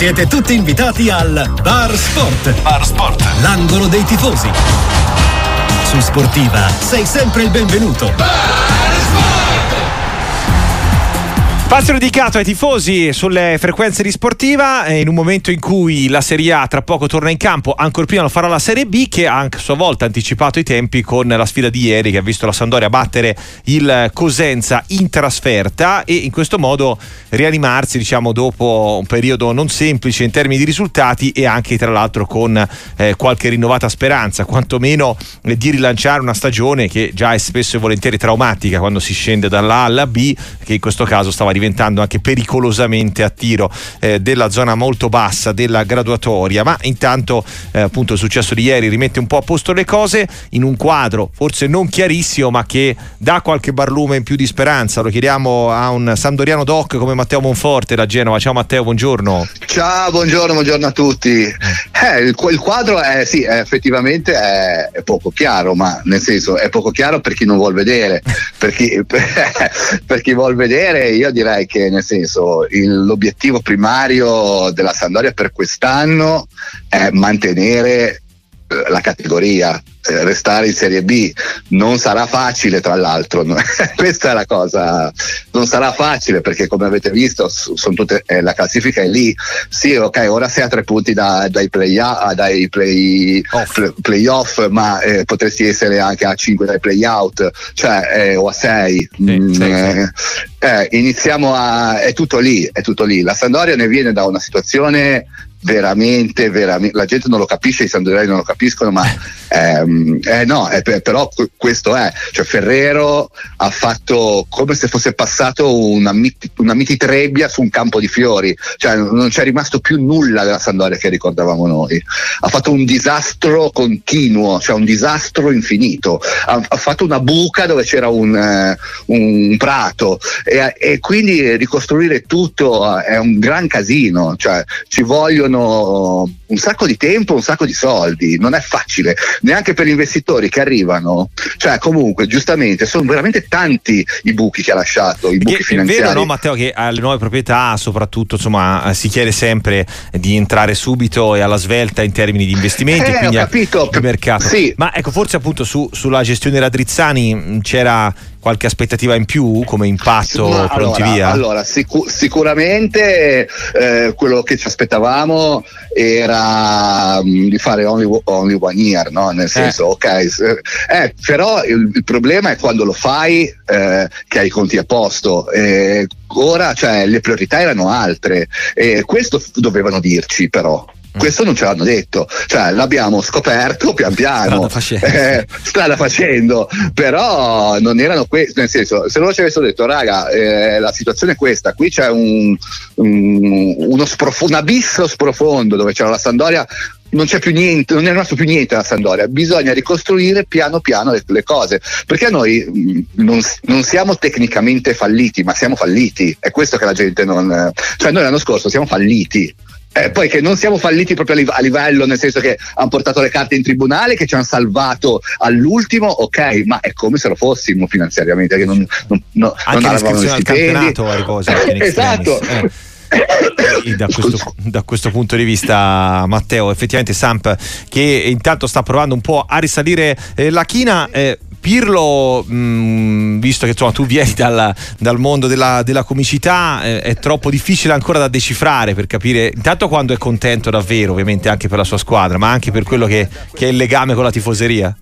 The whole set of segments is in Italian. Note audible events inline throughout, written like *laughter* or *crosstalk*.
Siete tutti invitati al Bar Sport. Bar Sport. L'angolo dei tifosi. Su Sportiva sei sempre il benvenuto. Spazio dedicato ai tifosi sulle frequenze di sportiva in un momento in cui la Serie A tra poco torna in campo, ancora prima lo farà la Serie B che ha a sua volta anticipato i tempi con la sfida di ieri che ha visto la Sandoria battere il Cosenza in trasferta e in questo modo rianimarsi diciamo dopo un periodo non semplice in termini di risultati e anche tra l'altro con eh, qualche rinnovata speranza, quantomeno eh, di rilanciare una stagione che già è spesso e volentieri traumatica quando si scende dalla alla B, che in questo caso stava diventando anche pericolosamente a tiro eh, della zona molto bassa della graduatoria. Ma intanto, eh, appunto, il successo di ieri rimette un po' a posto le cose in un quadro forse non chiarissimo, ma che dà qualche barlume in più di speranza. Lo chiediamo a un Sandoriano Doc come Matteo Monforte da Genova. Ciao Matteo, buongiorno. Ciao, buongiorno, buongiorno a tutti. Eh, il, il, quadro è sì, è, effettivamente è, è, poco chiaro, ma nel senso è poco chiaro per chi non vuol vedere. per, chi, per, *laughs* per chi vuol vedere, io direi direi che nel senso il, l'obiettivo primario della Sandoria per quest'anno è mantenere la categoria eh, restare in Serie B non sarà facile tra l'altro *laughs* questa è la cosa non sarà facile perché come avete visto sono tutte, eh, la classifica è lì. Sì ok ora sei a tre punti da, dai play ah, dai play off, play off ma eh, potresti essere anche a 5 dai play out cioè eh, o a 6 sì, mm, sì, sì. Eh, iniziamo a è tutto lì è tutto lì. La Sandoria ne viene da una situazione veramente, veramente, la gente non lo capisce, i sandoriani non lo capiscono, ma *laughs* ehm, eh, no, eh, però questo è, cioè Ferrero ha fatto come se fosse passato una, miti, una mititrebbia su un campo di fiori, cioè non c'è rimasto più nulla della Sandoria che ricordavamo noi, ha fatto un disastro continuo, cioè un disastro infinito, ha, ha fatto una buca dove c'era un, uh, un prato. E, e, quindi ricostruire tutto è un gran casino, cioè ci vogliono vogliono un sacco di tempo, un sacco di soldi, non è facile, neanche per gli investitori che arrivano. Cioè, comunque, giustamente, sono veramente tanti i buchi che ha lasciato, i buchi che, finanziari. È vero, no, Matteo, che alle nuove proprietà, soprattutto, insomma, si chiede sempre di entrare subito e alla svelta in termini di investimenti, eh, quindi capito. di mercato. Sì. Ma ecco, forse appunto su, sulla gestione Radrizzani c'era qualche aspettativa in più come impatto no, pronti allora, via? Allora, sicu- sicuramente eh, quello che ci aspettavamo era um, di fare only, only, one year, no? nel eh. senso, eh. ok, eh, però il, il, problema è quando lo fai eh, che hai i conti a posto. ora cioè, le priorità erano altre e questo dovevano dirci però. Questo non ce l'hanno detto, cioè l'abbiamo scoperto pian piano, strada facendo, eh, strada facendo. però non erano questi, nel senso, se loro ci avessero detto, raga, eh, la situazione è questa, qui c'è un, un, uno sprof- un abisso sprofondo dove c'era la Sandoria non c'è più niente, non è rimasto più niente alla Sandoria, bisogna ricostruire piano piano le, le cose, perché noi non, non, siamo tecnicamente falliti, ma siamo falliti, è questo che la gente non... cioè noi l'anno scorso siamo falliti, eh, poi che non siamo falliti proprio a, liv- a, livello, nel senso che hanno portato le carte in tribunale, che ci hanno salvato all'ultimo, ok, ma è come se lo fossimo finanziariamente, che non, non, no, Anche non avevamo al campionato, cose, *laughs* esatto. Eh. Da questo, da questo, punto di vista Matteo effettivamente Samp che intanto sta provando un po' a risalire eh, la china eh, Pirlo, mh, mm, visto che insomma, tu vieni dal, dal mondo della, della comicità, eh, è troppo difficile ancora da decifrare per capire intanto quando è contento davvero, ovviamente anche per la sua squadra, ma anche per quello che, che è il legame con la tifoseria.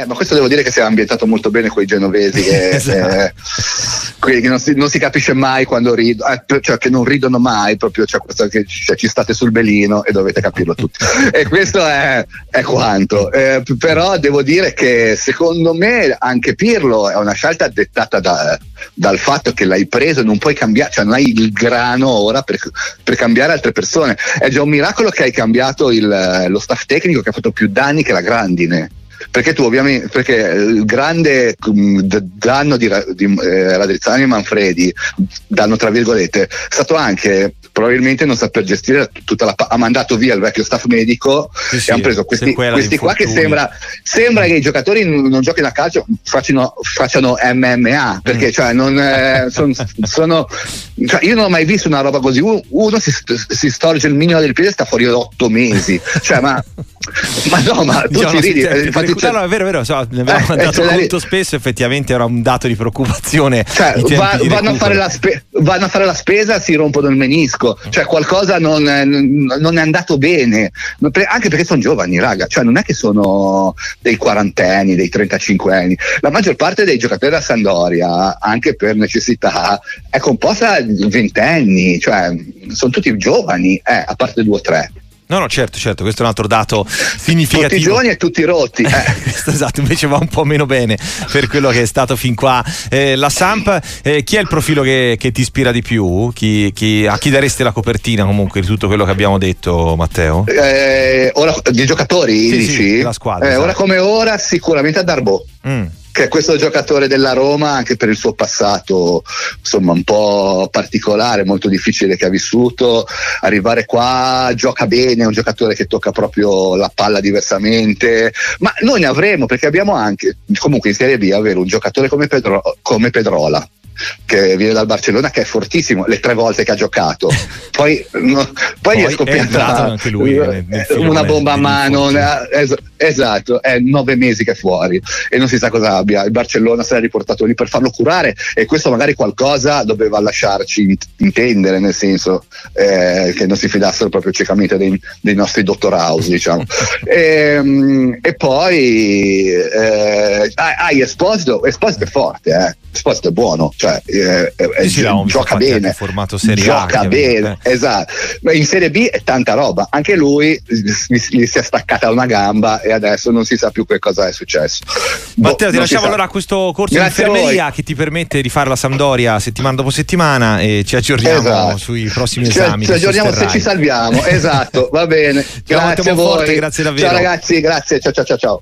Eh, ma questo devo dire che si è ambientato molto bene con i genovesi, che, *laughs* esatto. eh, che non, si, non, si, capisce mai quando ridono, eh, cioè che non ridono mai, proprio cioè, questo, che, cioè, ci state sul belino e dovete capirlo tutti. *laughs* e questo è, è quanto. Eh, però devo dire che secondo me anche Pirlo è una scelta dettata da, dal fatto che l'hai preso e non puoi cambiare, cioè non hai il grano ora per, per, cambiare altre persone. È già un miracolo che hai cambiato il, lo staff tecnico che ha fatto più danni che la grandine perché tu ovviamente perché il grande mm, danno di, di eh, Radrizzani e Manfredi danno tra virgolette è stato anche probabilmente non saper gestire tutta la ha mandato via il vecchio staff medico sì, e sì, hanno preso questi, questi qua che sembra, sembra che i giocatori non giochino a calcio facciano, facciano MMA perché mm. cioè, non, eh, son, sono cioè, io non ho mai visto una roba così uno si, si storge il minimo del piede e sta fuori da otto mesi cioè ma ma no, ma tu diciamo, ci ridi. Eh, infatti, cioè, no, è vero, è vero, so, ne abbiamo eh, mandato conto spesso, effettivamente era un dato di preoccupazione. Cioè, va, di vanno, a fare la spe- vanno a fare la spesa, si rompono il menisco, cioè qualcosa non, non è andato bene, anche perché sono giovani, raga, cioè non è che sono dei quarantenni, dei 35 anni. La maggior parte dei giocatori della Sandoria, anche per necessità, è composta di ventenni, cioè sono tutti giovani, eh, a parte due o tre. No, no, certo, certo, questo è un altro dato significativo. Tutti i giovani e tutti rotti. Eh. *laughs* esatto, invece va un po' meno bene per quello che è stato fin qua. Eh, la Samp, eh, chi è il profilo che, che ti ispira di più? Chi, chi, a chi daresti la copertina comunque di tutto quello che abbiamo detto, Matteo? Eh, ora, di giocatori, sì, dici? Sì, la squadra. Eh, esatto. Ora come ora, sicuramente a Darbo. Mm che questo giocatore della Roma anche per il suo passato insomma un po' particolare, molto difficile che ha vissuto, arrivare qua gioca bene, è un giocatore che tocca proprio la palla diversamente, ma noi ne avremo perché abbiamo anche comunque in Serie B avere un giocatore come, Pedro, come Pedrola che viene dal Barcellona che è fortissimo le tre volte che ha giocato. *laughs* Poi, no, poi, poi è scoppiata è lui, una bomba a mano es- esatto è nove mesi che è fuori e non si sa cosa abbia. Il Barcellona si è riportato lì per farlo curare e questo magari qualcosa doveva lasciarci intendere nel senso eh, che non si fidassero proprio ciecamente dei, dei nostri dottor house diciamo. E, *laughs* ehm, e, poi eh, hai ah, Esposito Esposito è forte eh. Esposito è buono cioè cioè, eh, sì, eh, gioca bene, formato serie gioca A, bene, eh. esatto. In Serie B è tanta roba, anche lui gli, si è staccata una gamba e adesso non si sa più che cosa è successo. Matteo, boh, ti lasciamo allora questo corso Grazie di infermeria che ti permette di fare la Sampdoria settimana dopo settimana e ci aggiorniamo esatto. sui prossimi esami. Ci aggiorniamo se ci salviamo, esatto, va bene. *laughs* grazie a voi. Forte, grazie davvero. Ciao ragazzi, grazie, ciao ciao ciao ciao.